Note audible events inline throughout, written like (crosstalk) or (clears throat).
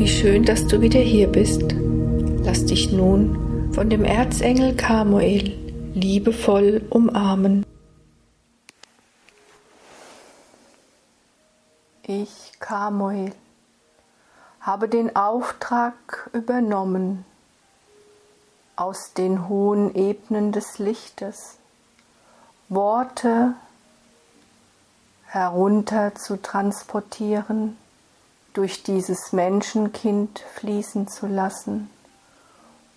Wie schön, dass du wieder hier bist. Lass dich nun von dem Erzengel Kamuel liebevoll umarmen. Ich, Kamuel, habe den Auftrag übernommen, aus den hohen Ebenen des Lichtes Worte herunter zu transportieren, durch dieses Menschenkind fließen zu lassen,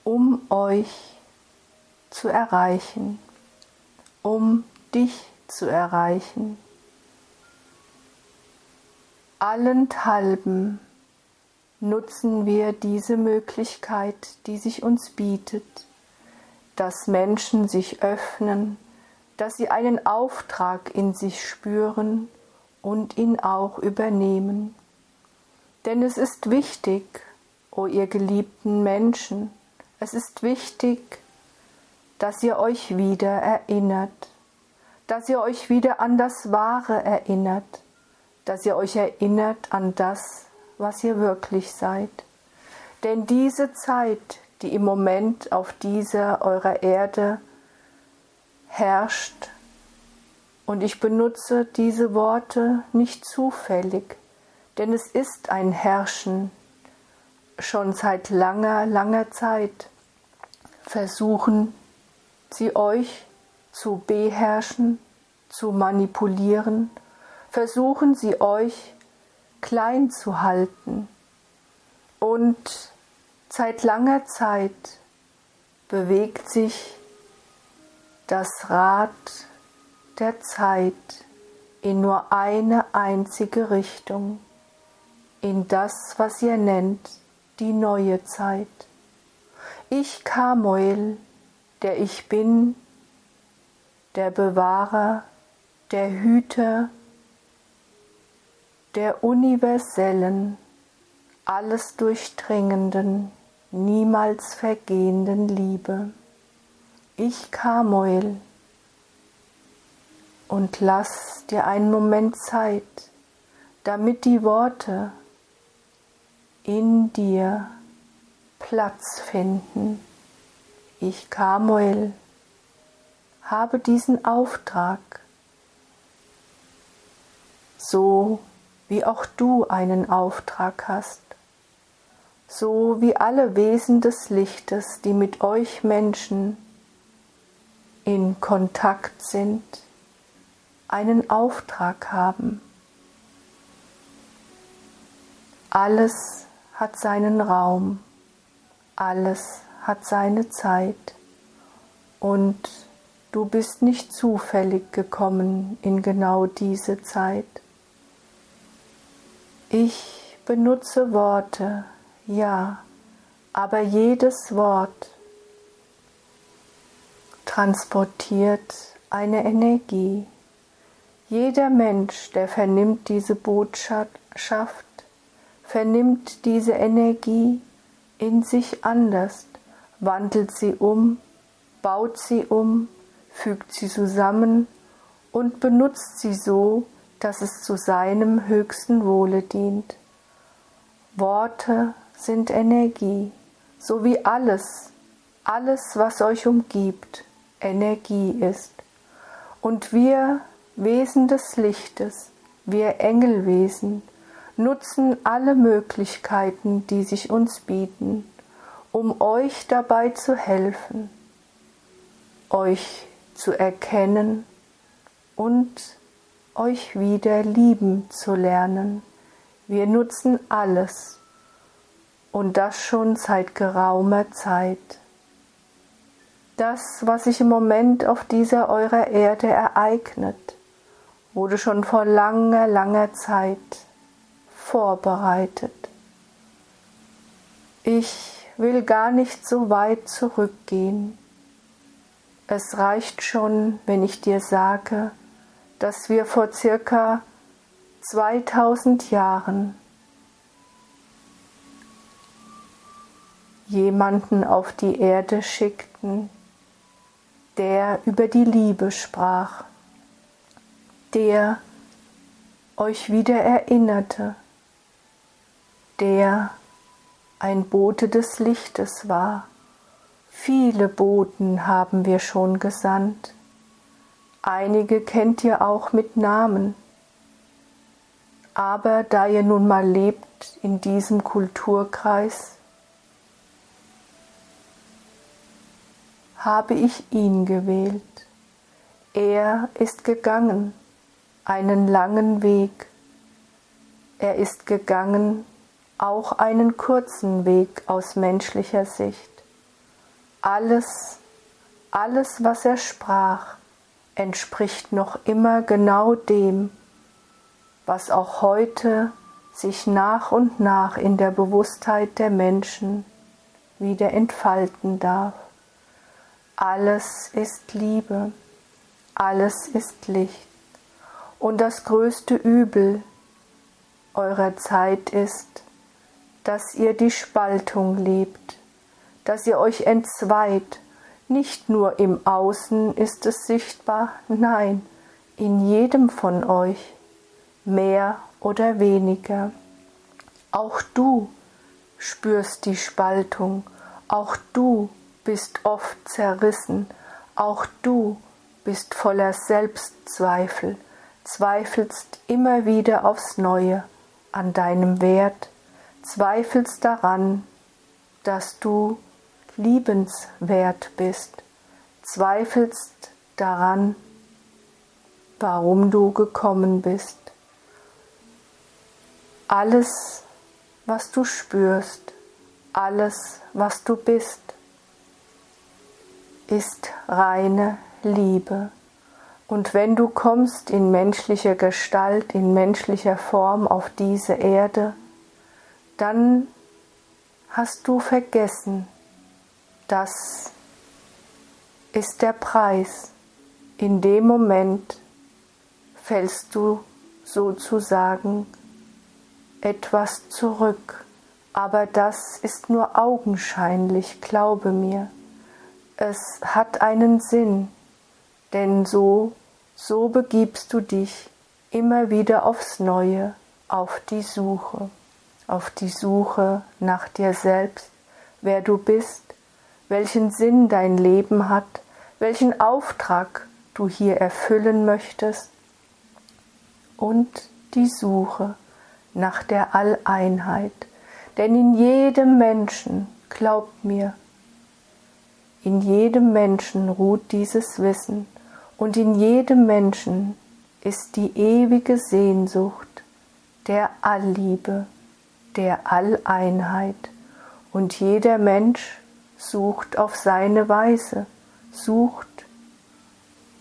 um euch zu erreichen, um dich zu erreichen. Allenthalben nutzen wir diese Möglichkeit, die sich uns bietet, dass Menschen sich öffnen, dass sie einen Auftrag in sich spüren und ihn auch übernehmen. Denn es ist wichtig, o oh ihr geliebten Menschen, es ist wichtig, dass ihr euch wieder erinnert, dass ihr euch wieder an das Wahre erinnert, dass ihr euch erinnert an das, was ihr wirklich seid. Denn diese Zeit, die im Moment auf dieser eurer Erde herrscht, und ich benutze diese Worte nicht zufällig, denn es ist ein Herrschen. Schon seit langer, langer Zeit versuchen sie euch zu beherrschen, zu manipulieren, versuchen sie euch klein zu halten. Und seit langer Zeit bewegt sich das Rad der Zeit in nur eine einzige Richtung in das, was ihr nennt, die neue Zeit. Ich Kamuel, der ich bin, der Bewahrer, der Hüter, der universellen, alles durchdringenden, niemals vergehenden Liebe. Ich Kamuel, und lass dir einen Moment Zeit, damit die Worte in dir Platz finden. Ich, Kamuel, habe diesen Auftrag, so wie auch du einen Auftrag hast, so wie alle Wesen des Lichtes, die mit euch Menschen in Kontakt sind, einen Auftrag haben. Alles hat seinen Raum, alles hat seine Zeit und du bist nicht zufällig gekommen in genau diese Zeit. Ich benutze Worte, ja, aber jedes Wort transportiert eine Energie. Jeder Mensch, der vernimmt diese Botschaft, vernimmt diese Energie in sich anders, wandelt sie um, baut sie um, fügt sie zusammen und benutzt sie so, dass es zu seinem höchsten Wohle dient. Worte sind Energie, so wie alles, alles, was euch umgibt, Energie ist. Und wir, Wesen des Lichtes, wir Engelwesen, nutzen alle Möglichkeiten, die sich uns bieten, um euch dabei zu helfen, euch zu erkennen und euch wieder lieben zu lernen. Wir nutzen alles und das schon seit geraumer Zeit. Das, was sich im Moment auf dieser eurer Erde ereignet, wurde schon vor langer, langer Zeit vorbereitet. Ich will gar nicht so weit zurückgehen. Es reicht schon, wenn ich dir sage, dass wir vor circa 2000 Jahren jemanden auf die Erde schickten, der über die Liebe sprach, der euch wieder erinnerte, der ein Bote des Lichtes war. Viele Boten haben wir schon gesandt. Einige kennt ihr auch mit Namen. Aber da ihr nun mal lebt in diesem Kulturkreis, habe ich ihn gewählt. Er ist gegangen einen langen Weg. Er ist gegangen auch einen kurzen Weg aus menschlicher Sicht. Alles, alles, was er sprach, entspricht noch immer genau dem, was auch heute sich nach und nach in der Bewusstheit der Menschen wieder entfalten darf. Alles ist Liebe, alles ist Licht. Und das größte Übel eurer Zeit ist, dass ihr die Spaltung lebt, dass ihr euch entzweit. Nicht nur im Außen ist es sichtbar, nein, in jedem von euch, mehr oder weniger. Auch du spürst die Spaltung, auch du bist oft zerrissen, auch du bist voller Selbstzweifel, zweifelst immer wieder aufs neue an deinem Wert, zweifelst daran, dass du liebenswert bist, zweifelst daran, warum du gekommen bist. Alles, was du spürst, alles, was du bist, ist reine Liebe. Und wenn du kommst in menschlicher Gestalt, in menschlicher Form auf diese Erde, dann hast du vergessen, das ist der Preis. In dem Moment fällst du sozusagen etwas zurück, aber das ist nur augenscheinlich, glaube mir. Es hat einen Sinn, denn so, so begibst du dich immer wieder aufs Neue auf die Suche, auf die Suche nach dir selbst, wer du bist, welchen Sinn dein Leben hat, welchen Auftrag du hier erfüllen möchtest und die Suche nach der Alleinheit. Denn in jedem Menschen, glaubt mir, in jedem Menschen ruht dieses Wissen, und in jedem Menschen ist die ewige Sehnsucht der Allliebe, der Alleinheit. Und jeder Mensch sucht auf seine Weise, sucht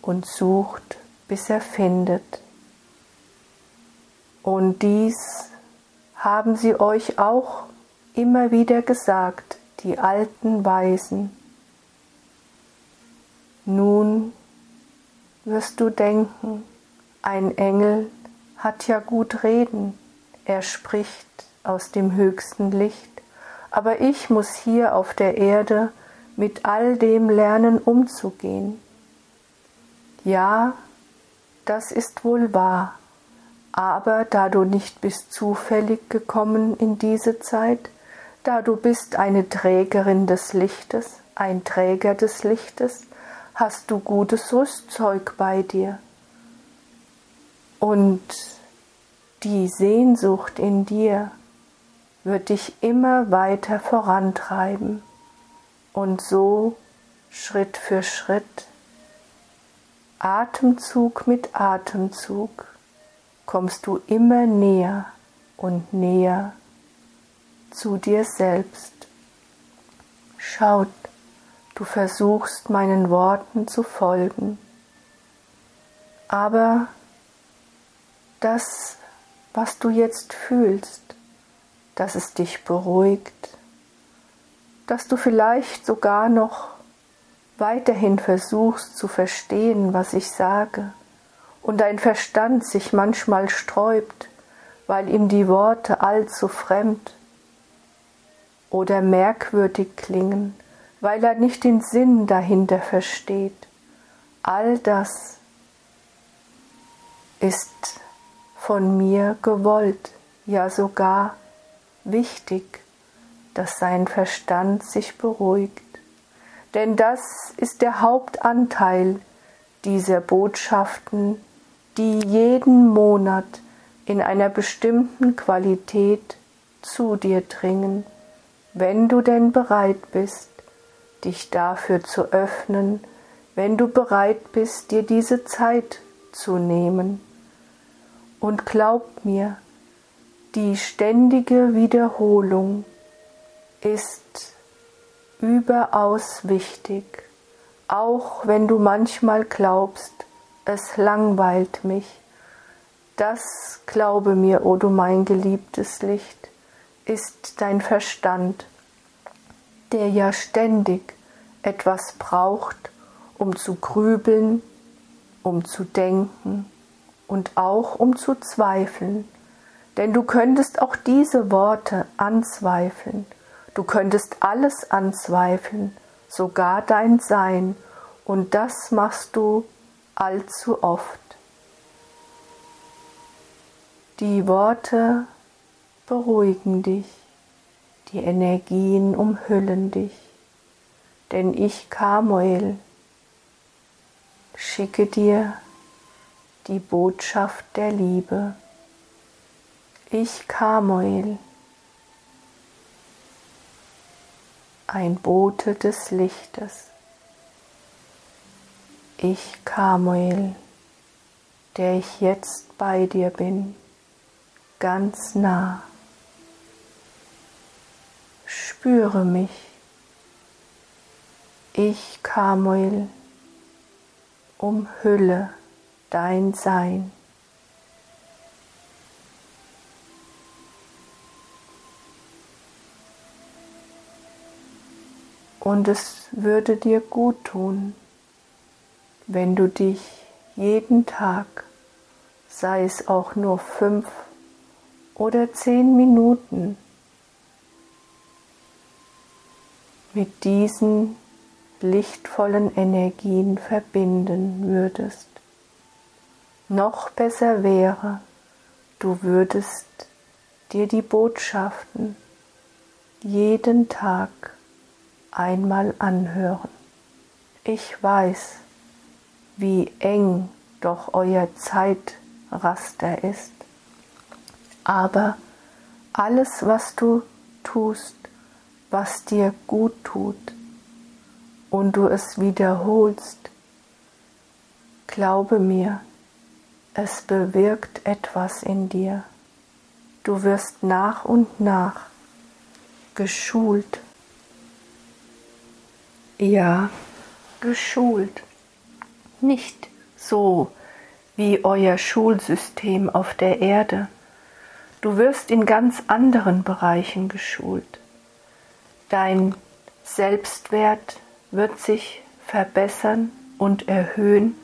und sucht, bis er findet. Und dies haben sie euch auch immer wieder gesagt, die alten Weisen. Nun wirst du denken, ein Engel hat ja gut reden, er spricht aus dem höchsten Licht, aber ich muss hier auf der Erde mit all dem lernen umzugehen. Ja, das ist wohl wahr, aber da du nicht bist zufällig gekommen in diese Zeit, da du bist eine Trägerin des Lichtes, ein Träger des Lichtes, hast du gutes Rüstzeug bei dir. Und die Sehnsucht in dir wird dich immer weiter vorantreiben und so Schritt für Schritt, Atemzug mit Atemzug kommst du immer näher und näher zu dir selbst. Schaut Du versuchst meinen Worten zu folgen. Aber das, was du jetzt fühlst, dass es dich beruhigt, dass du vielleicht sogar noch weiterhin versuchst zu verstehen, was ich sage, und dein Verstand sich manchmal sträubt, weil ihm die Worte allzu fremd oder merkwürdig klingen, weil er nicht den Sinn dahinter versteht. All das ist von mir gewollt, ja sogar wichtig, dass sein Verstand sich beruhigt. Denn das ist der Hauptanteil dieser Botschaften, die jeden Monat in einer bestimmten Qualität zu dir dringen, wenn du denn bereit bist, dich dafür zu öffnen, wenn du bereit bist, dir diese Zeit zu nehmen. Und glaub mir, die ständige Wiederholung ist überaus wichtig, auch wenn du manchmal glaubst, es langweilt mich. Das, glaube mir, o oh du mein geliebtes Licht, ist dein Verstand, der ja ständig etwas braucht, um zu grübeln, um zu denken und auch um zu zweifeln. Denn du könntest auch diese Worte anzweifeln, du könntest alles anzweifeln, sogar dein Sein, und das machst du allzu oft. Die Worte beruhigen dich, die Energien umhüllen dich, denn ich, Kamuel, schicke dir die Botschaft der Liebe. Ich, Kamuel, ein Bote des Lichtes. Ich, Kamuel, der ich jetzt bei dir bin, ganz nah. Spüre mich. Ich, Kamuel, umhülle dein Sein. Und es würde dir gut tun, wenn du dich jeden Tag, sei es auch nur fünf oder zehn Minuten, mit diesen lichtvollen Energien verbinden würdest. Noch besser wäre, du würdest dir die Botschaften jeden Tag einmal anhören. Ich weiß, wie eng doch euer Zeitraster ist, aber alles, was du tust, was dir gut tut, und du es wiederholst, glaube mir, es bewirkt etwas in dir. Du wirst nach und nach geschult. Ja, geschult. Nicht so wie euer Schulsystem auf der Erde. Du wirst in ganz anderen Bereichen geschult. Dein Selbstwert wird sich verbessern und erhöhen,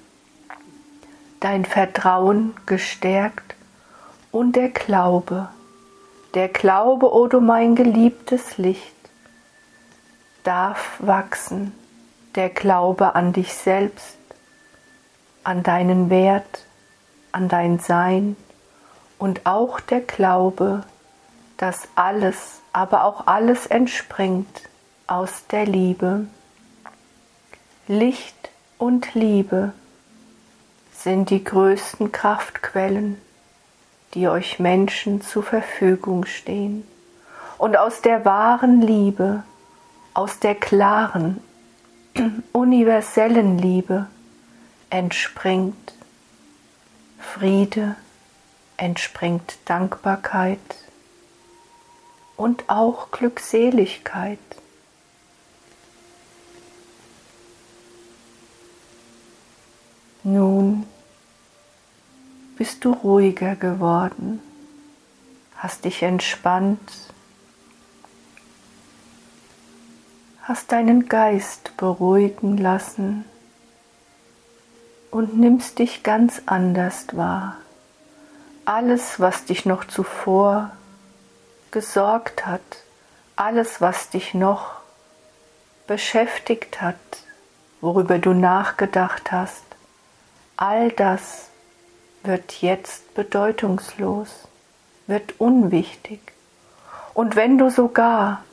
dein Vertrauen gestärkt und der Glaube, der Glaube, o oh du mein geliebtes Licht, darf wachsen, der Glaube an dich selbst, an deinen Wert, an dein Sein und auch der Glaube, dass alles, aber auch alles entspringt aus der Liebe. Licht und Liebe sind die größten Kraftquellen, die euch Menschen zur Verfügung stehen. Und aus der wahren Liebe, aus der klaren, (clears throat) universellen Liebe entspringt Friede, entspringt Dankbarkeit und auch Glückseligkeit. Nun bist du ruhiger geworden, hast dich entspannt, hast deinen Geist beruhigen lassen und nimmst dich ganz anders wahr. Alles, was dich noch zuvor gesorgt hat, alles, was dich noch beschäftigt hat, worüber du nachgedacht hast, all das wird jetzt bedeutungslos, wird unwichtig. Und wenn du sogar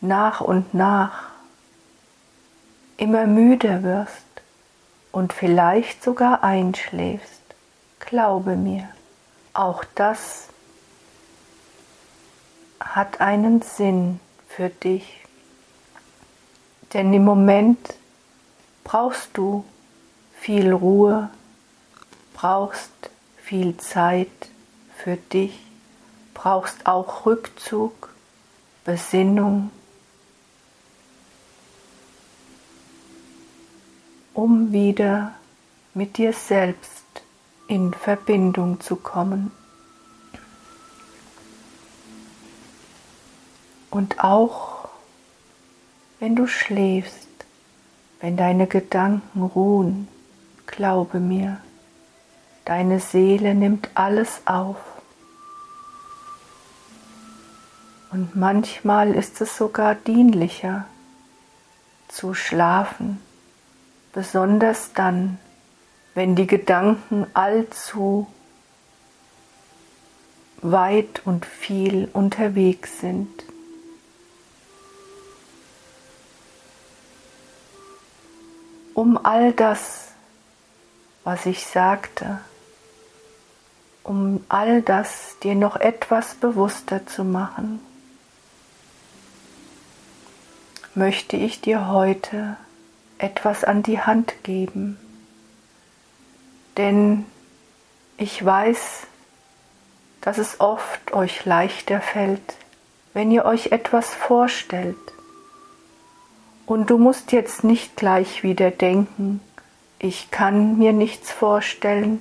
nach und nach immer müder wirst und vielleicht sogar einschläfst, glaube mir, auch das hat einen Sinn für dich. Denn im Moment brauchst du viel Ruhe, brauchst viel Zeit für dich, brauchst auch Rückzug, Besinnung, um wieder mit dir selbst in Verbindung zu kommen. Und auch wenn du schläfst, wenn deine Gedanken ruhen, glaube mir, deine Seele nimmt alles auf. Und manchmal ist es sogar dienlicher zu schlafen, besonders dann, wenn die Gedanken allzu weit und viel unterwegs sind. Um all das, was ich sagte, um all das dir noch etwas bewusster zu machen, möchte ich dir heute etwas an die Hand geben. Denn ich weiß, dass es oft euch leichter fällt, wenn ihr euch etwas vorstellt. Und du musst jetzt nicht gleich wieder denken, ich kann mir nichts vorstellen,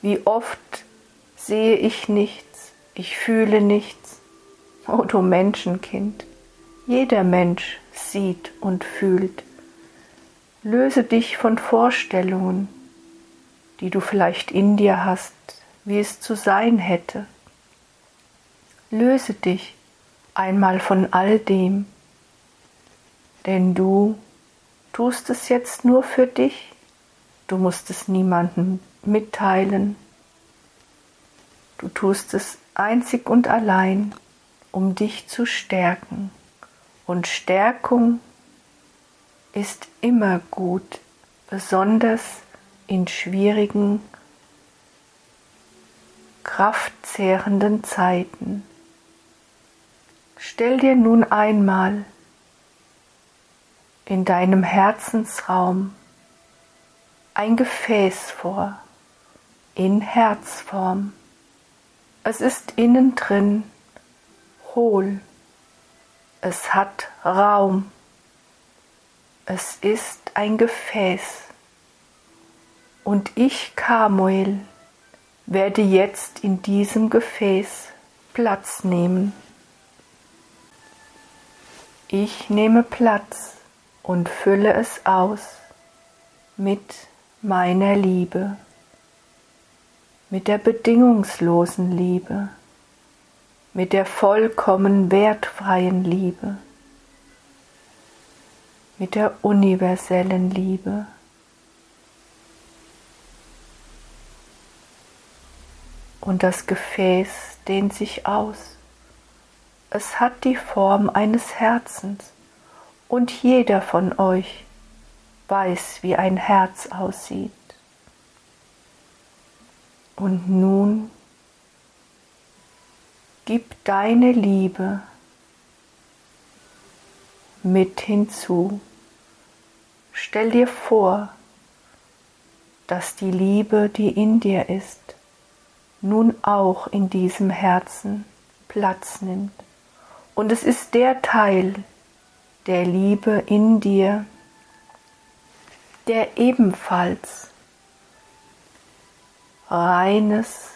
wie oft sehe ich nichts, ich fühle nichts. Oh du Menschenkind, jeder Mensch sieht und fühlt. Löse dich von Vorstellungen, die du vielleicht in dir hast, wie es zu sein hätte. Löse dich einmal von all dem, denn du tust es jetzt nur für dich, du musst es niemandem mitteilen, du tust es einzig und allein, um dich zu stärken. Und Stärkung ist immer gut, besonders in schwierigen, kraftzehrenden Zeiten. Stell dir nun einmal in deinem Herzensraum ein Gefäß vor, in Herzform. Es ist innen drin hohl, es hat Raum, es ist ein Gefäß und ich, Kamuel, werde jetzt in diesem Gefäß Platz nehmen. Ich nehme Platz und fülle es aus mit meiner Liebe, mit der bedingungslosen Liebe, mit der vollkommen wertfreien Liebe, mit der universellen Liebe. und das Gefäß dehnt sich aus. Es hat die Form eines Herzens und jeder von euch weiß, wie ein Herz aussieht. Und nun gib deine Liebe mit hinzu. Stell dir vor, dass die Liebe, die in dir ist, nun auch in diesem Herzen Platz nimmt. Und es ist der Teil der Liebe in dir, der ebenfalls reines,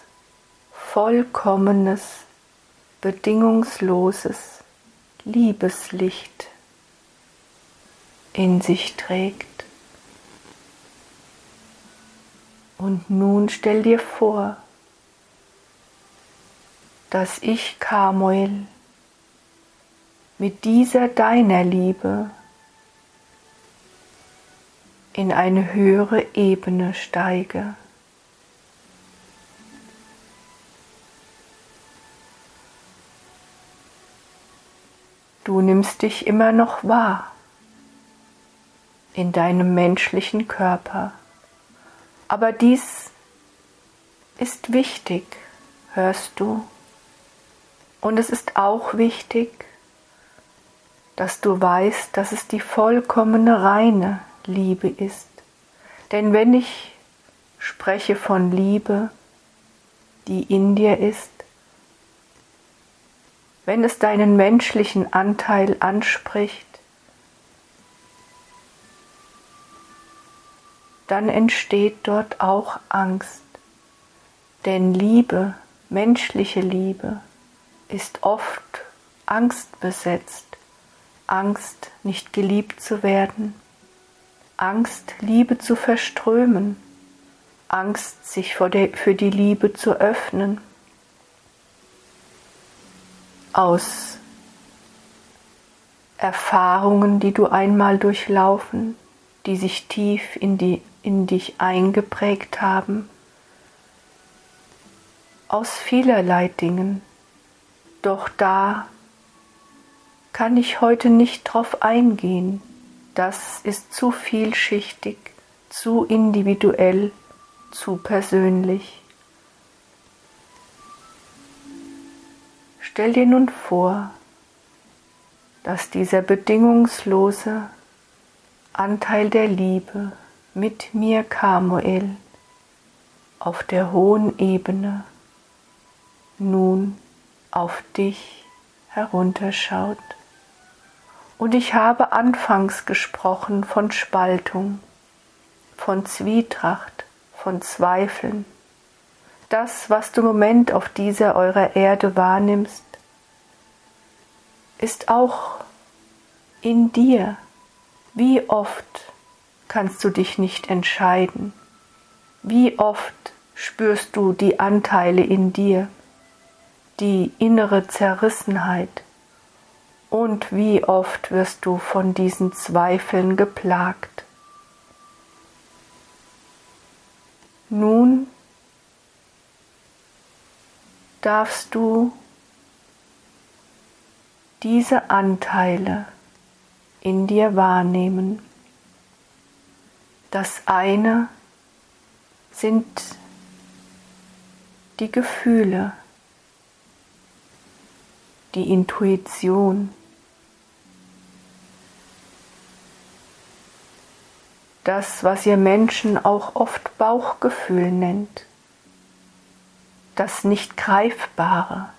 vollkommenes, bedingungsloses Liebeslicht in sich trägt. Und nun stell dir vor, dass ich, Kamuel, mit dieser deiner Liebe in eine höhere Ebene steige. Du nimmst dich immer noch wahr in deinem menschlichen Körper. Aber dies ist wichtig, hörst du? Und es ist auch wichtig, dass du weißt, dass es die vollkommene reine Liebe ist. Denn wenn ich spreche von Liebe, die in dir ist, wenn es deinen menschlichen Anteil anspricht, dann entsteht dort auch Angst. Denn Liebe, menschliche Liebe, ist oft angstbesetzt. Angst, nicht geliebt zu werden, Angst, Liebe zu verströmen, Angst, sich für die Liebe zu öffnen. Aus Erfahrungen, die du einmal durchlaufen, die sich tief in, die, in dich eingeprägt haben, aus vielerlei Dingen. Doch da kann ich heute nicht drauf eingehen. Das ist zu vielschichtig, zu individuell, zu persönlich. Stell dir nun vor, dass dieser bedingungslose Anteil der Liebe mit mir Kamuel auf der hohen Ebene nun auf dich herunterschaut. Und ich habe anfangs gesprochen von Spaltung, von Zwietracht, von Zweifeln. Das, was du im Moment auf dieser eurer Erde wahrnimmst, ist auch in dir wie oft kannst du dich nicht entscheiden? Wie oft spürst du die Anteile in dir, die innere Zerrissenheit? Und wie oft wirst du von diesen Zweifeln geplagt? Nun darfst du diese Anteile in dir wahrnehmen. Das eine sind die Gefühle, die Intuition, das, was ihr Menschen auch oft Bauchgefühl nennt, das nicht greifbare,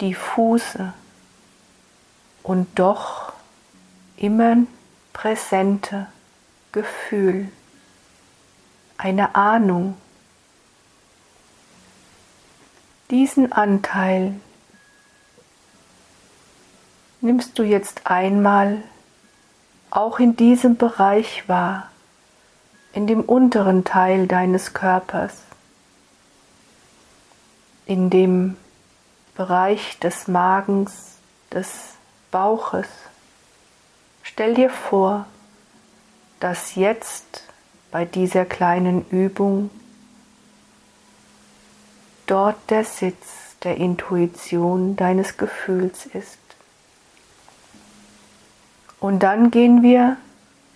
diffuse und doch immer präsente Gefühl, eine Ahnung. Diesen Anteil nimmst du jetzt einmal auch in diesem Bereich wahr, in dem unteren Teil deines Körpers, in dem Bereich des Magens, des Bauches. Stell dir vor, dass jetzt bei dieser kleinen Übung dort der Sitz der Intuition deines Gefühls ist. Und dann gehen wir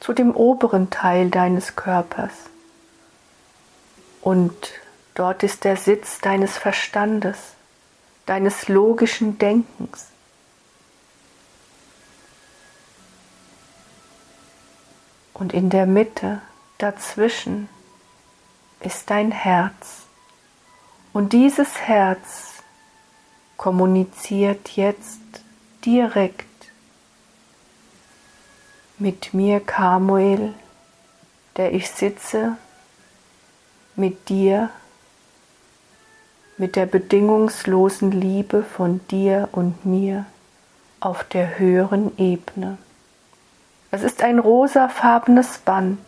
zu dem oberen Teil deines Körpers. Und dort ist der Sitz deines Verstandes, deines logischen Denkens. Und in der Mitte, dazwischen, ist dein Herz. Und dieses Herz kommuniziert jetzt direkt mit mir, Kamuel, der ich sitze, mit dir, mit der bedingungslosen Liebe von dir und mir auf der höheren Ebene. Es ist ein rosafarbenes Band,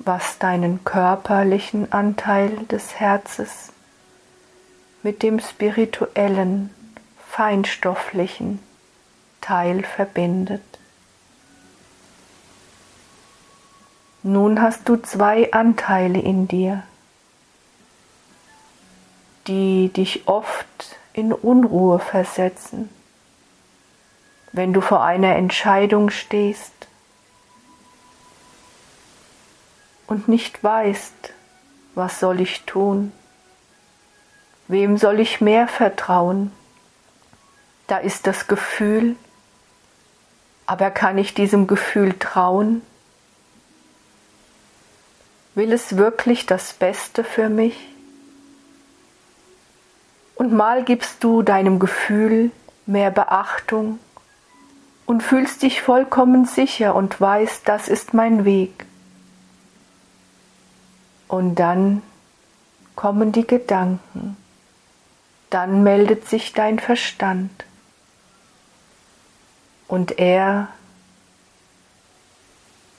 was deinen körperlichen Anteil des Herzes mit dem spirituellen, feinstofflichen Teil verbindet. Nun hast du zwei Anteile in dir, die dich oft in Unruhe versetzen, wenn du vor einer Entscheidung stehst und nicht weißt, was soll ich tun, wem soll ich mehr vertrauen, da ist das Gefühl, aber kann ich diesem Gefühl trauen? Will es wirklich das Beste für mich? Und mal gibst du deinem Gefühl mehr Beachtung und fühlst dich vollkommen sicher und weißt, das ist mein Weg. Und dann kommen die Gedanken, dann meldet sich dein Verstand und er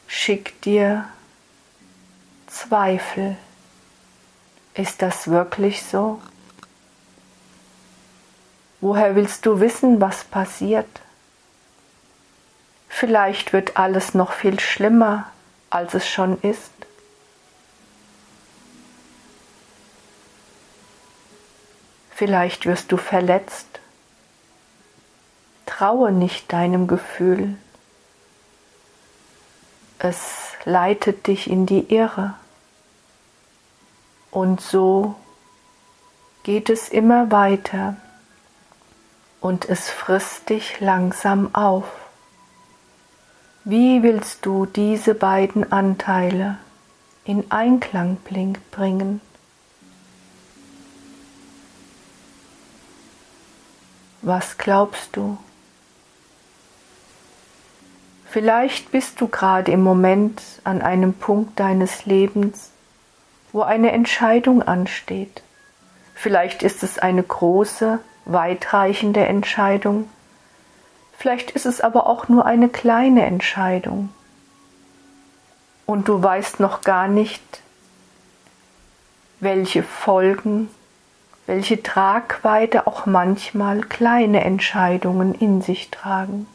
schickt dir Zweifel. Ist das wirklich so? Woher willst du wissen, was passiert? Vielleicht wird alles noch viel schlimmer, als es schon ist. Vielleicht wirst du verletzt Vertraue nicht deinem Gefühl. Es leitet dich in die Irre. Und so geht es immer weiter und es frisst dich langsam auf. Wie willst du diese beiden Anteile in Einklang bringen? Was glaubst du? Vielleicht bist du gerade im Moment an einem Punkt deines Lebens, wo eine Entscheidung ansteht. Vielleicht ist es eine große, weitreichende Entscheidung. Vielleicht ist es aber auch nur eine kleine Entscheidung. Und du weißt noch gar nicht, welche Folgen, welche Tragweite auch manchmal kleine Entscheidungen in sich tragen.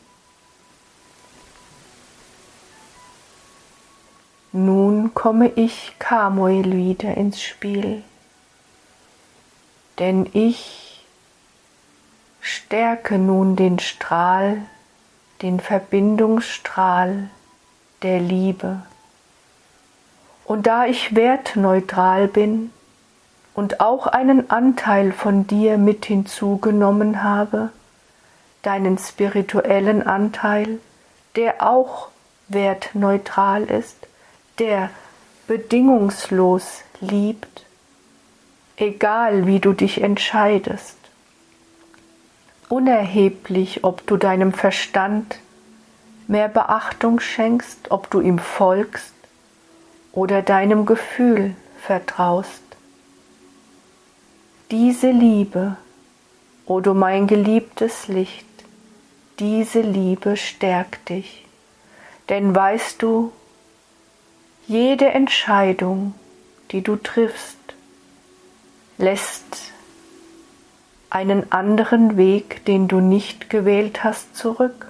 Nun komme ich Kamuel wieder ins Spiel, denn ich stärke nun den Strahl, den Verbindungsstrahl der Liebe. Und da ich wertneutral bin und auch einen Anteil von dir mit hinzugenommen habe, deinen spirituellen Anteil, der auch wertneutral ist, der bedingungslos liebt, egal wie du dich entscheidest, unerheblich, ob du deinem Verstand mehr Beachtung schenkst, ob du ihm folgst oder deinem Gefühl vertraust. Diese Liebe, o du mein geliebtes Licht, diese Liebe stärkt dich, denn weißt du, jede Entscheidung, die du triffst, lässt einen anderen Weg, den du nicht gewählt hast, zurück.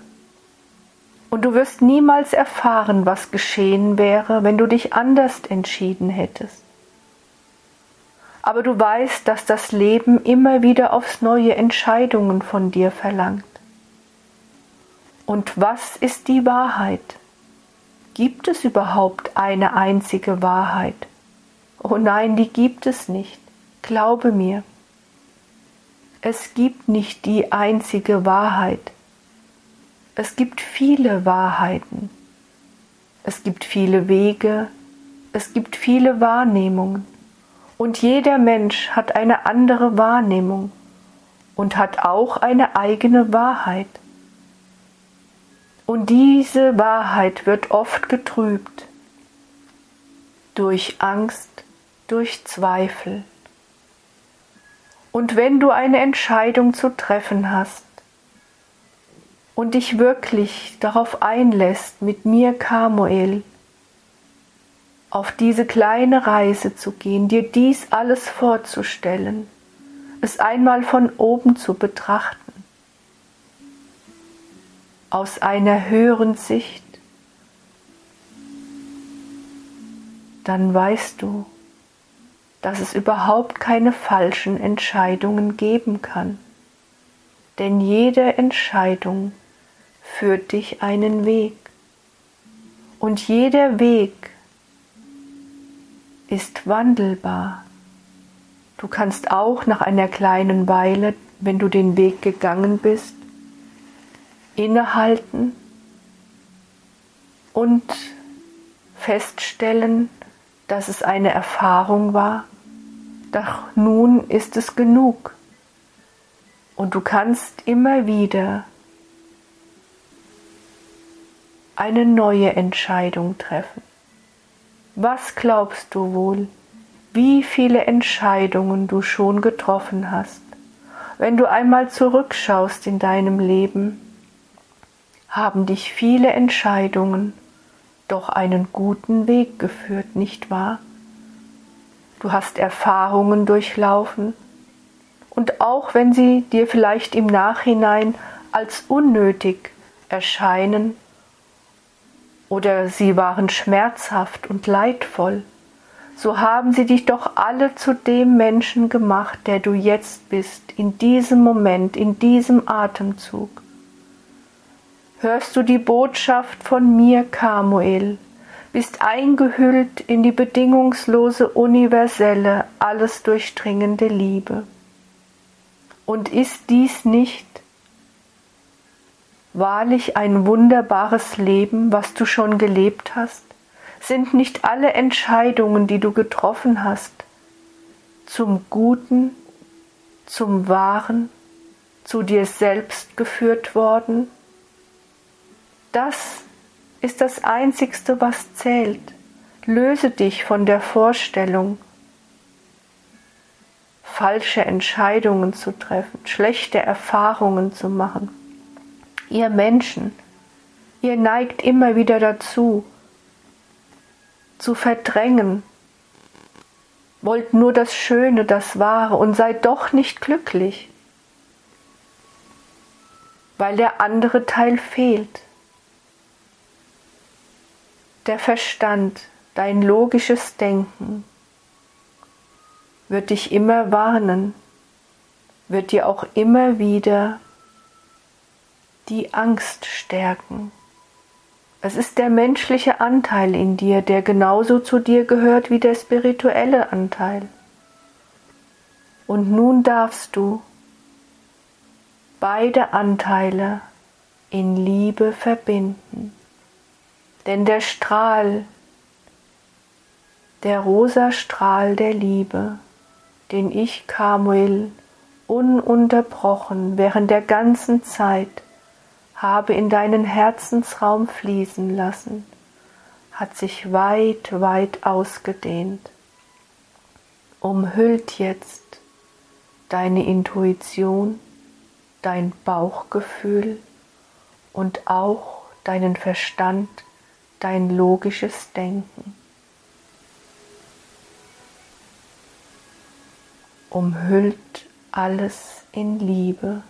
Und du wirst niemals erfahren, was geschehen wäre, wenn du dich anders entschieden hättest. Aber du weißt, dass das Leben immer wieder aufs neue Entscheidungen von dir verlangt. Und was ist die Wahrheit? Gibt es überhaupt eine einzige Wahrheit? Oh nein, die gibt es nicht. Glaube mir. Es gibt nicht die einzige Wahrheit. Es gibt viele Wahrheiten. Es gibt viele Wege. Es gibt viele Wahrnehmungen. Und jeder Mensch hat eine andere Wahrnehmung und hat auch eine eigene Wahrheit. Und diese Wahrheit wird oft getrübt durch Angst, durch Zweifel. Und wenn du eine Entscheidung zu treffen hast und dich wirklich darauf einlässt, mit mir, Kamuel, auf diese kleine Reise zu gehen, dir dies alles vorzustellen, es einmal von oben zu betrachten, aus einer höheren Sicht, dann weißt du, dass es überhaupt keine falschen Entscheidungen geben kann. denn jede Entscheidung führt dich einen Weg. Und jeder Weg ist wandelbar. Du kannst auch nach einer kleinen Weile, wenn du den Weg gegangen bist, innehalten und feststellen, dass es eine Erfahrung war, doch nun ist es genug. Und du kannst immer wieder eine neue Entscheidung treffen. Was glaubst du wohl, wie viele Entscheidungen du schon getroffen hast? Wenn du einmal zurückschaust in deinem Leben, haben dich viele Entscheidungen doch einen guten Weg geführt, nicht wahr? Du hast Erfahrungen durchlaufen und auch wenn sie dir vielleicht im Nachhinein als unnötig erscheinen, oder sie waren schmerzhaft und leidvoll, so haben sie dich doch alle zu dem Menschen gemacht, der du jetzt bist, in diesem Moment, in diesem Atemzug. Hörst du die Botschaft von mir, Kamuel, bist eingehüllt in die bedingungslose, universelle, alles durchdringende Liebe. Und ist dies nicht wahrlich ein wunderbares Leben, was du schon gelebt hast? Sind nicht alle Entscheidungen, die du getroffen hast, zum Guten, zum Wahren, zu dir selbst geführt worden? Das ist das Einzigste, was zählt. Löse dich von der Vorstellung, falsche Entscheidungen zu treffen, schlechte Erfahrungen zu machen ihr Menschen, ihr neigt immer wieder dazu, zu verdrängen, wollt nur das Schöne, das Wahre und seid doch nicht glücklich, weil der andere Teil fehlt. Der Verstand, dein logisches Denken wird dich immer warnen, wird dir auch immer wieder die Angst stärken. Es ist der menschliche Anteil in dir, der genauso zu dir gehört wie der spirituelle Anteil. Und nun darfst du beide Anteile in Liebe verbinden. Denn der Strahl, der rosa Strahl der Liebe, den ich Kamuel ununterbrochen während der ganzen Zeit habe in deinen Herzensraum fließen lassen, hat sich weit, weit ausgedehnt, umhüllt jetzt deine Intuition, dein Bauchgefühl und auch deinen Verstand, dein logisches Denken. Umhüllt alles in Liebe.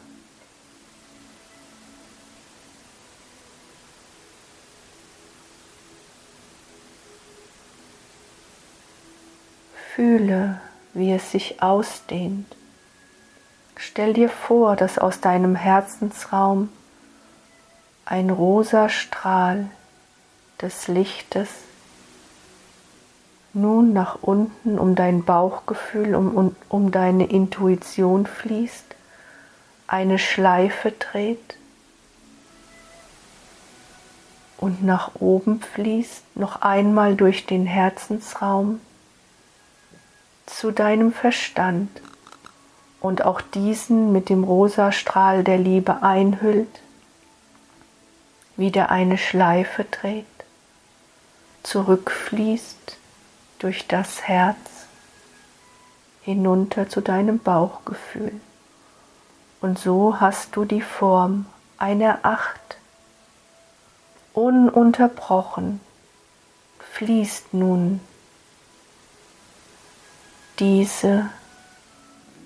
Fühle, wie es sich ausdehnt. Stell dir vor, dass aus deinem Herzensraum ein rosa Strahl des Lichtes nun nach unten um dein Bauchgefühl, um, um, deine Intuition fließt, eine Schleife dreht und nach oben fließt, noch einmal durch den Herzensraum zu deinem Verstand und auch diesen mit dem rosa Strahl der Liebe einhüllt, wieder eine Schleife dreht, zurückfließt durch das Herz hinunter zu deinem Bauchgefühl. Und so hast du die Form einer Acht. Ununterbrochen fließt nun diese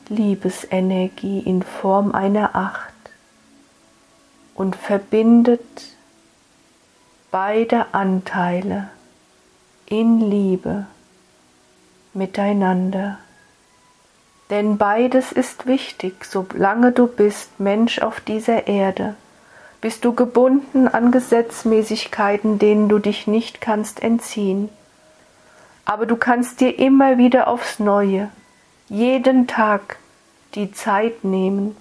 Liebesenergie in Form einer Acht und verbindet beide Anteile in Liebe miteinander. Denn beides ist wichtig, solange du bist Mensch auf dieser Erde. Bist du gebunden an Gesetzmäßigkeiten, denen du dich nicht kannst entziehen. Aber du kannst dir immer wieder aufs Neue, jeden Tag die Zeit nehmen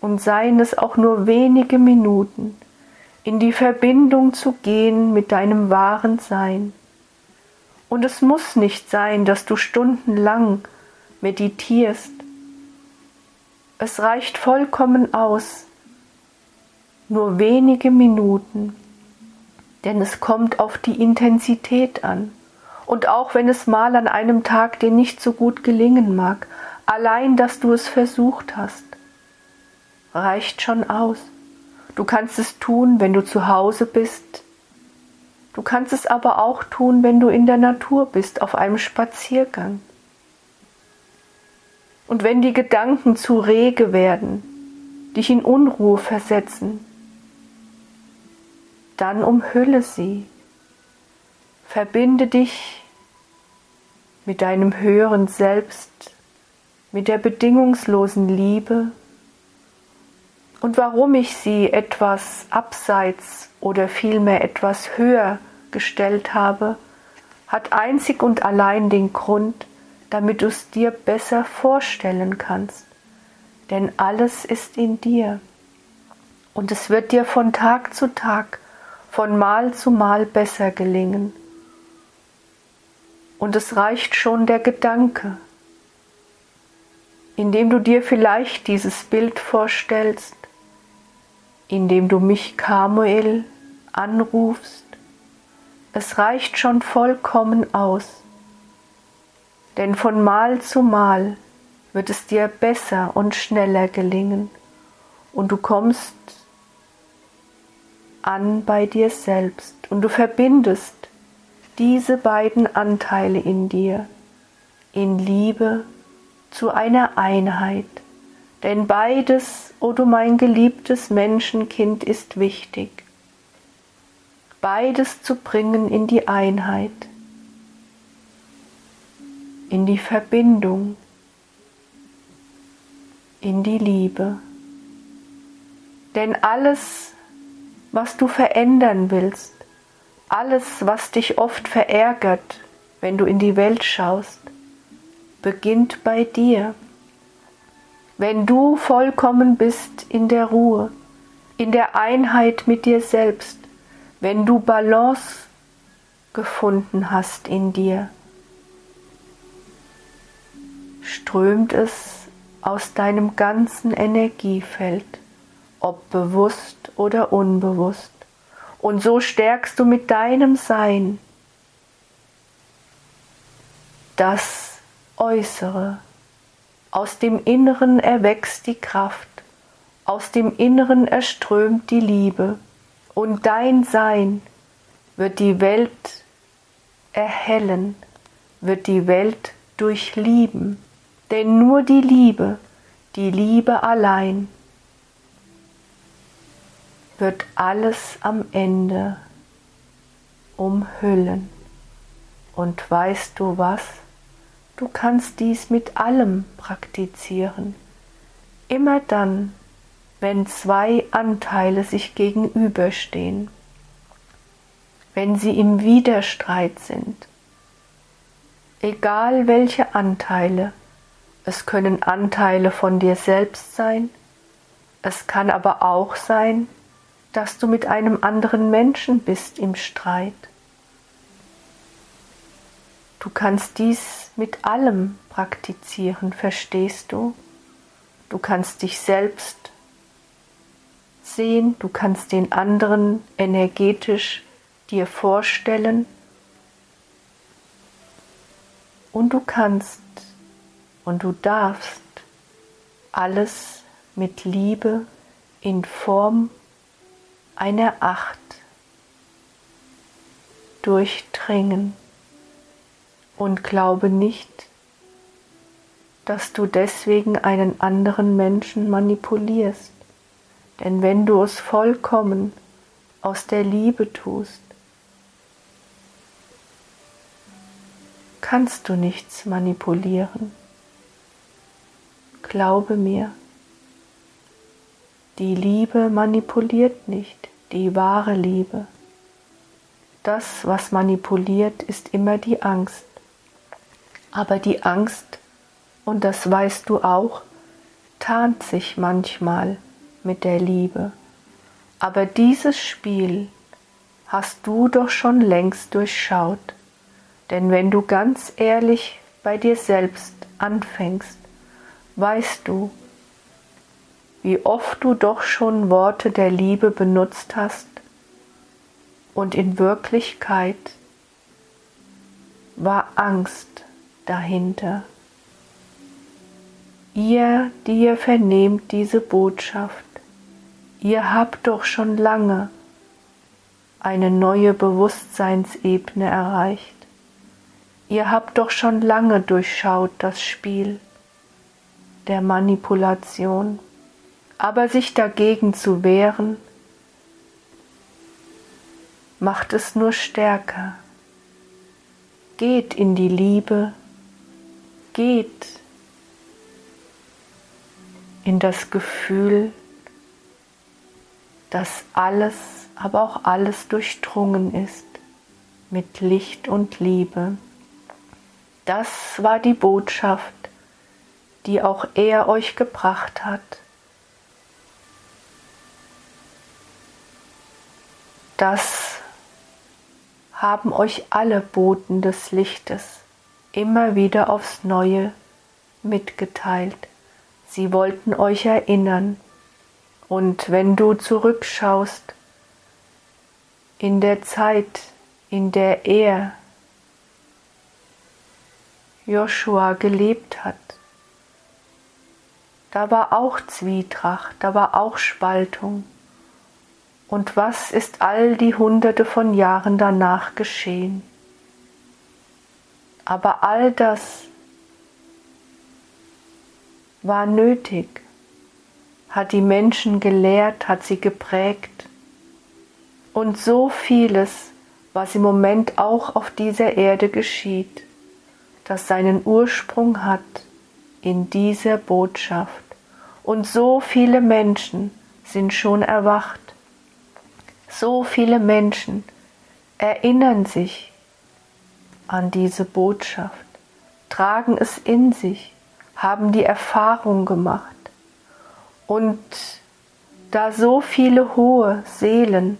und seien es auch nur wenige Minuten, in die Verbindung zu gehen mit deinem wahren Sein. Und es muss nicht sein, dass du stundenlang meditierst. Es reicht vollkommen aus, nur wenige Minuten, denn es kommt auf die Intensität an. Und auch wenn es mal an einem Tag dir nicht so gut gelingen mag, allein dass du es versucht hast, reicht schon aus. Du kannst es tun, wenn du zu Hause bist. Du kannst es aber auch tun, wenn du in der Natur bist, auf einem Spaziergang. Und wenn die Gedanken zu rege werden, dich in Unruhe versetzen, dann umhülle sie. Verbinde dich mit deinem höheren Selbst, mit der bedingungslosen Liebe. Und warum ich sie etwas abseits oder vielmehr etwas höher gestellt habe, hat einzig und allein den Grund, damit du es dir besser vorstellen kannst. Denn alles ist in dir. Und es wird dir von Tag zu Tag, von Mal zu Mal besser gelingen. Und es reicht schon der Gedanke, indem du dir vielleicht dieses Bild vorstellst, indem du mich Kamuel anrufst. Es reicht schon vollkommen aus denn von Mal zu Mal wird es dir besser und schneller gelingen und du kommst an bei dir selbst und du verbindest diese beiden Anteile in dir in Liebe zu einer Einheit. Denn beides, o oh du mein geliebtes Menschenkind, ist wichtig. Beides zu bringen in die Einheit in die Verbindung, in die Liebe. Denn alles, was du verändern willst, alles, was dich oft verärgert, wenn du in die Welt schaust, beginnt bei dir. Wenn du vollkommen bist in der Ruhe, in der Einheit mit dir selbst, wenn du Balance gefunden hast in dir, strömt es aus deinem ganzen Energiefeld, ob bewusst oder unbewusst. Und so stärkst du mit deinem Sein das Äußere. Aus dem Inneren erwächst die Kraft, aus dem Inneren erströmt die Liebe und dein Sein wird die Welt erhellen, wird die Welt durchlieben. Denn nur die Liebe, die Liebe allein, wird alles am Ende umhüllen. Und weißt du was? Du kannst dies mit allem praktizieren. Immer dann, wenn zwei Anteile sich gegenüberstehen, wenn sie im Widerstreit sind, egal welche Anteile, es können Anteile von dir selbst sein. Es kann aber auch sein, dass du mit einem anderen Menschen bist im Streit. Du kannst dies mit allem praktizieren, verstehst du? Du kannst dich selbst sehen, du kannst den anderen energetisch dir vorstellen. Und du kannst und du darfst alles mit Liebe in Form einer Acht durchdringen. Und glaube nicht, dass du deswegen einen anderen Menschen manipulierst. Denn wenn du es vollkommen aus der Liebe tust, kannst du nichts manipulieren. Glaube mir, die Liebe manipuliert nicht, die wahre Liebe. Das, was manipuliert, ist immer die Angst. Aber die Angst, und das weißt du auch, tarnt sich manchmal mit der Liebe. Aber dieses Spiel hast du doch schon längst durchschaut. Denn wenn du ganz ehrlich bei dir selbst anfängst, weißt du, wie oft du doch schon Worte der Liebe benutzt hast und in Wirklichkeit war Angst dahinter. Ihr, die ihr vernehmt diese Botschaft, ihr habt doch schon lange eine neue Bewusstseinsebene erreicht. Ihr habt doch schon lange durchschaut das Spiel der Manipulation, aber sich dagegen zu wehren, macht es nur stärker. Geht in die Liebe, geht in das Gefühl, dass alles, aber auch alles durchdrungen ist mit Licht und Liebe. Das war die Botschaft, die auch er euch gebracht hat. Das haben euch alle Boten des Lichtes immer wieder aufs neue mitgeteilt. Sie wollten euch erinnern. Und wenn du zurückschaust in der Zeit, in der er Joshua gelebt hat, da war auch Zwietracht, da war auch Spaltung. Und was ist all die hunderte von Jahren danach geschehen? Aber all das war nötig, hat die Menschen gelehrt, hat sie geprägt. Und so vieles, was im Moment auch auf dieser Erde geschieht, das seinen Ursprung hat in dieser Botschaft. Und so viele Menschen sind schon erwacht. So viele Menschen erinnern sich an diese Botschaft, tragen es in sich haben die Erfahrung gemacht. Und da so viele hohe Seelen,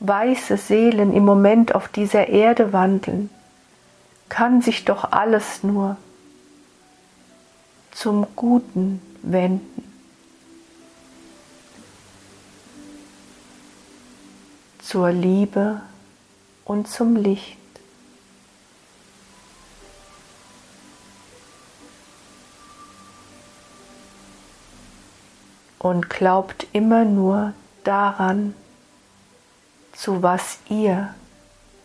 weiße Seelen im Moment auf dieser Erde wandeln, kann sich doch alles nur zum Guten wenden. Zur Liebe und zum Licht. Und glaubt immer nur daran, zu was ihr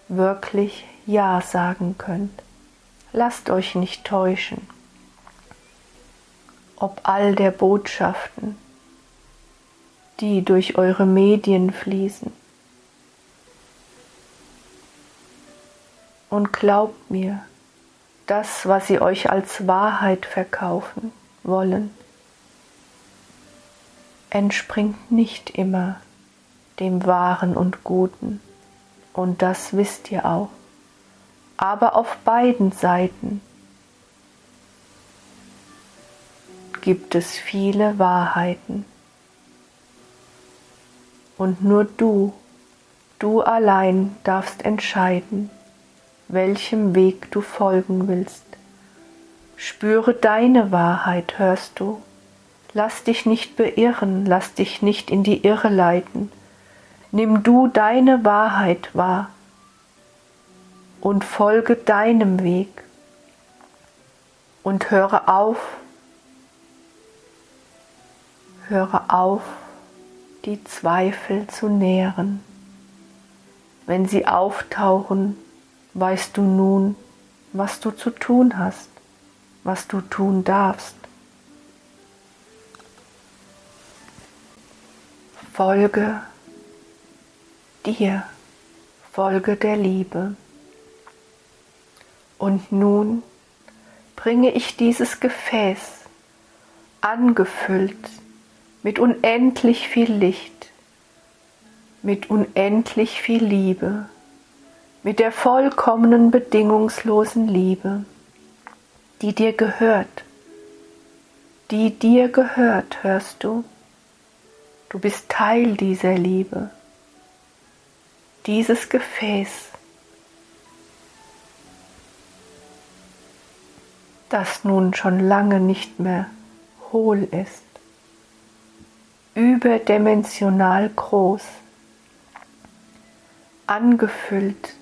wirklich Ja sagen könnt. Lasst euch nicht täuschen, ob all der Botschaften, die durch eure Medien fließen. Und glaubt mir, das, was sie euch als Wahrheit verkaufen wollen, entspringt nicht immer dem Wahren und Guten, und das wisst ihr auch. Aber auf beiden Seiten gibt es viele Wahrheiten. Und nur du, du allein darfst entscheiden, welchem Weg du folgen willst. Spüre deine Wahrheit, hörst du? Lass dich nicht beirren, lass dich nicht in die Irre leiten. Nimm du deine Wahrheit wahr und folge deinem Weg und höre auf, höre auf, die Zweifel zu nähren. Wenn sie auftauchen, weißt du nun, was du zu tun hast, was du tun darfst. Folge dir, folge der Liebe. Und nun bringe ich dieses Gefäß angefüllt mit unendlich viel Licht, mit unendlich viel Liebe, mit der vollkommenen bedingungslosen Liebe, die dir gehört, die dir gehört, hörst du? Du bist Teil dieser Liebe, dieses Gefäß, das nun schon lange nicht mehr hohl ist, überdimensional groß, angefüllt,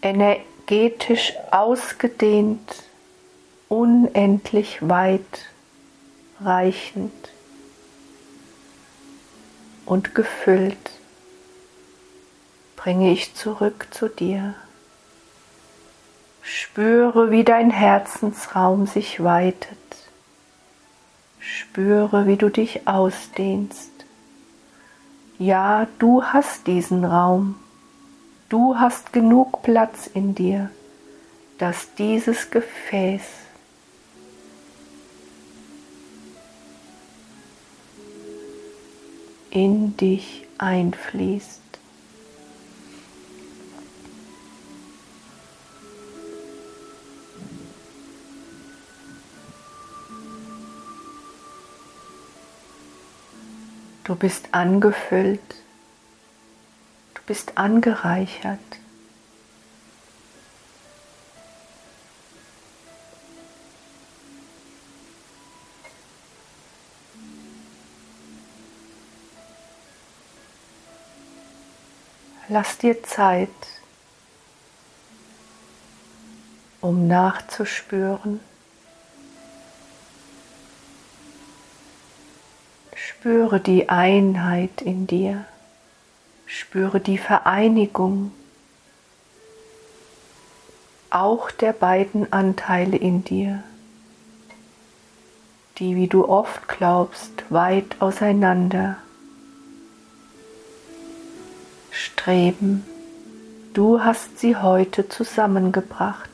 energetisch ausgedehnt, unendlich weit reichend und gefüllt, bringe ich zurück zu dir. Spüre, wie dein Herzensraum sich weitet. Spüre, wie du dich ausdehnst. Ja, du hast diesen Raum. Du hast genug Platz in dir, dass dieses Gefäß in dich einfließt. Du bist angefüllt, du bist angereichert. Lass dir Zeit, um nachzuspüren. Spüre die Einheit in dir, spüre die Vereinigung auch der beiden Anteile in dir, die, wie du oft glaubst, weit auseinander streben. Du hast sie heute zusammengebracht.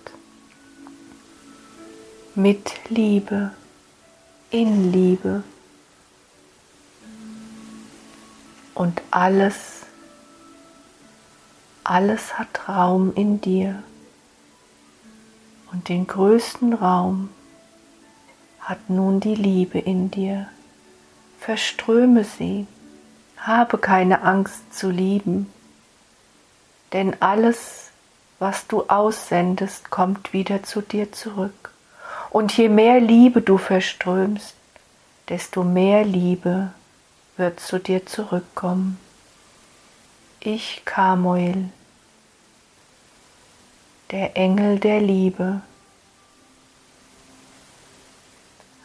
Mit Liebe, in Liebe. Und alles, alles hat Raum in dir. Und den größten Raum hat nun die Liebe in dir. Verströme sie. Habe keine Angst zu lieben, denn alles, was du aussendest, kommt wieder zu dir zurück. Und je mehr Liebe du verströmst, desto mehr Liebe wird zu dir zurückkommen. Ich, Kamuel, der Engel der Liebe,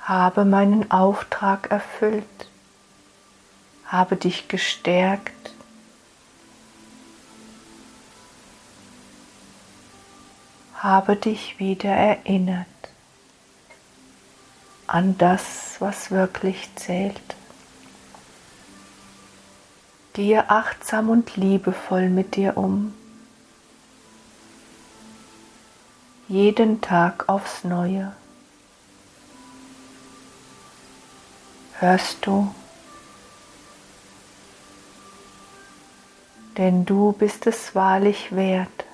habe meinen Auftrag erfüllt habe dich gestärkt. Habe dich wieder erinnert an das, was wirklich zählt. Gehe achtsam und liebevoll mit dir um. Jeden Tag aufs Neue. Hörst du? denn du bist es wahrlich wert,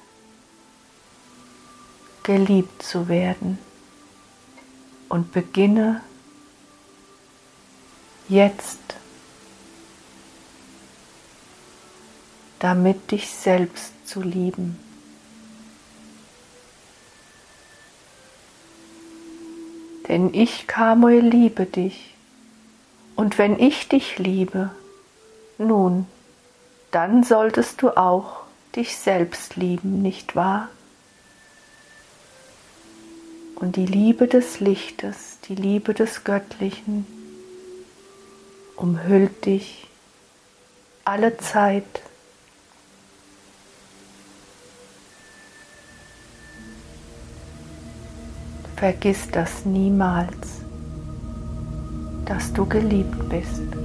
geliebt zu werden. Und beginne jetzt damit dich selbst zu lieben. Denn ich, Kamuel, liebe dich. Und wenn ich dich liebe, nun, dann solltest du auch dich selbst lieben, nicht wahr? Und die Liebe des Lichtes, die Liebe des Göttlichen umhüllt dich alle Zeit. Vergiss das niemals, dass du geliebt bist.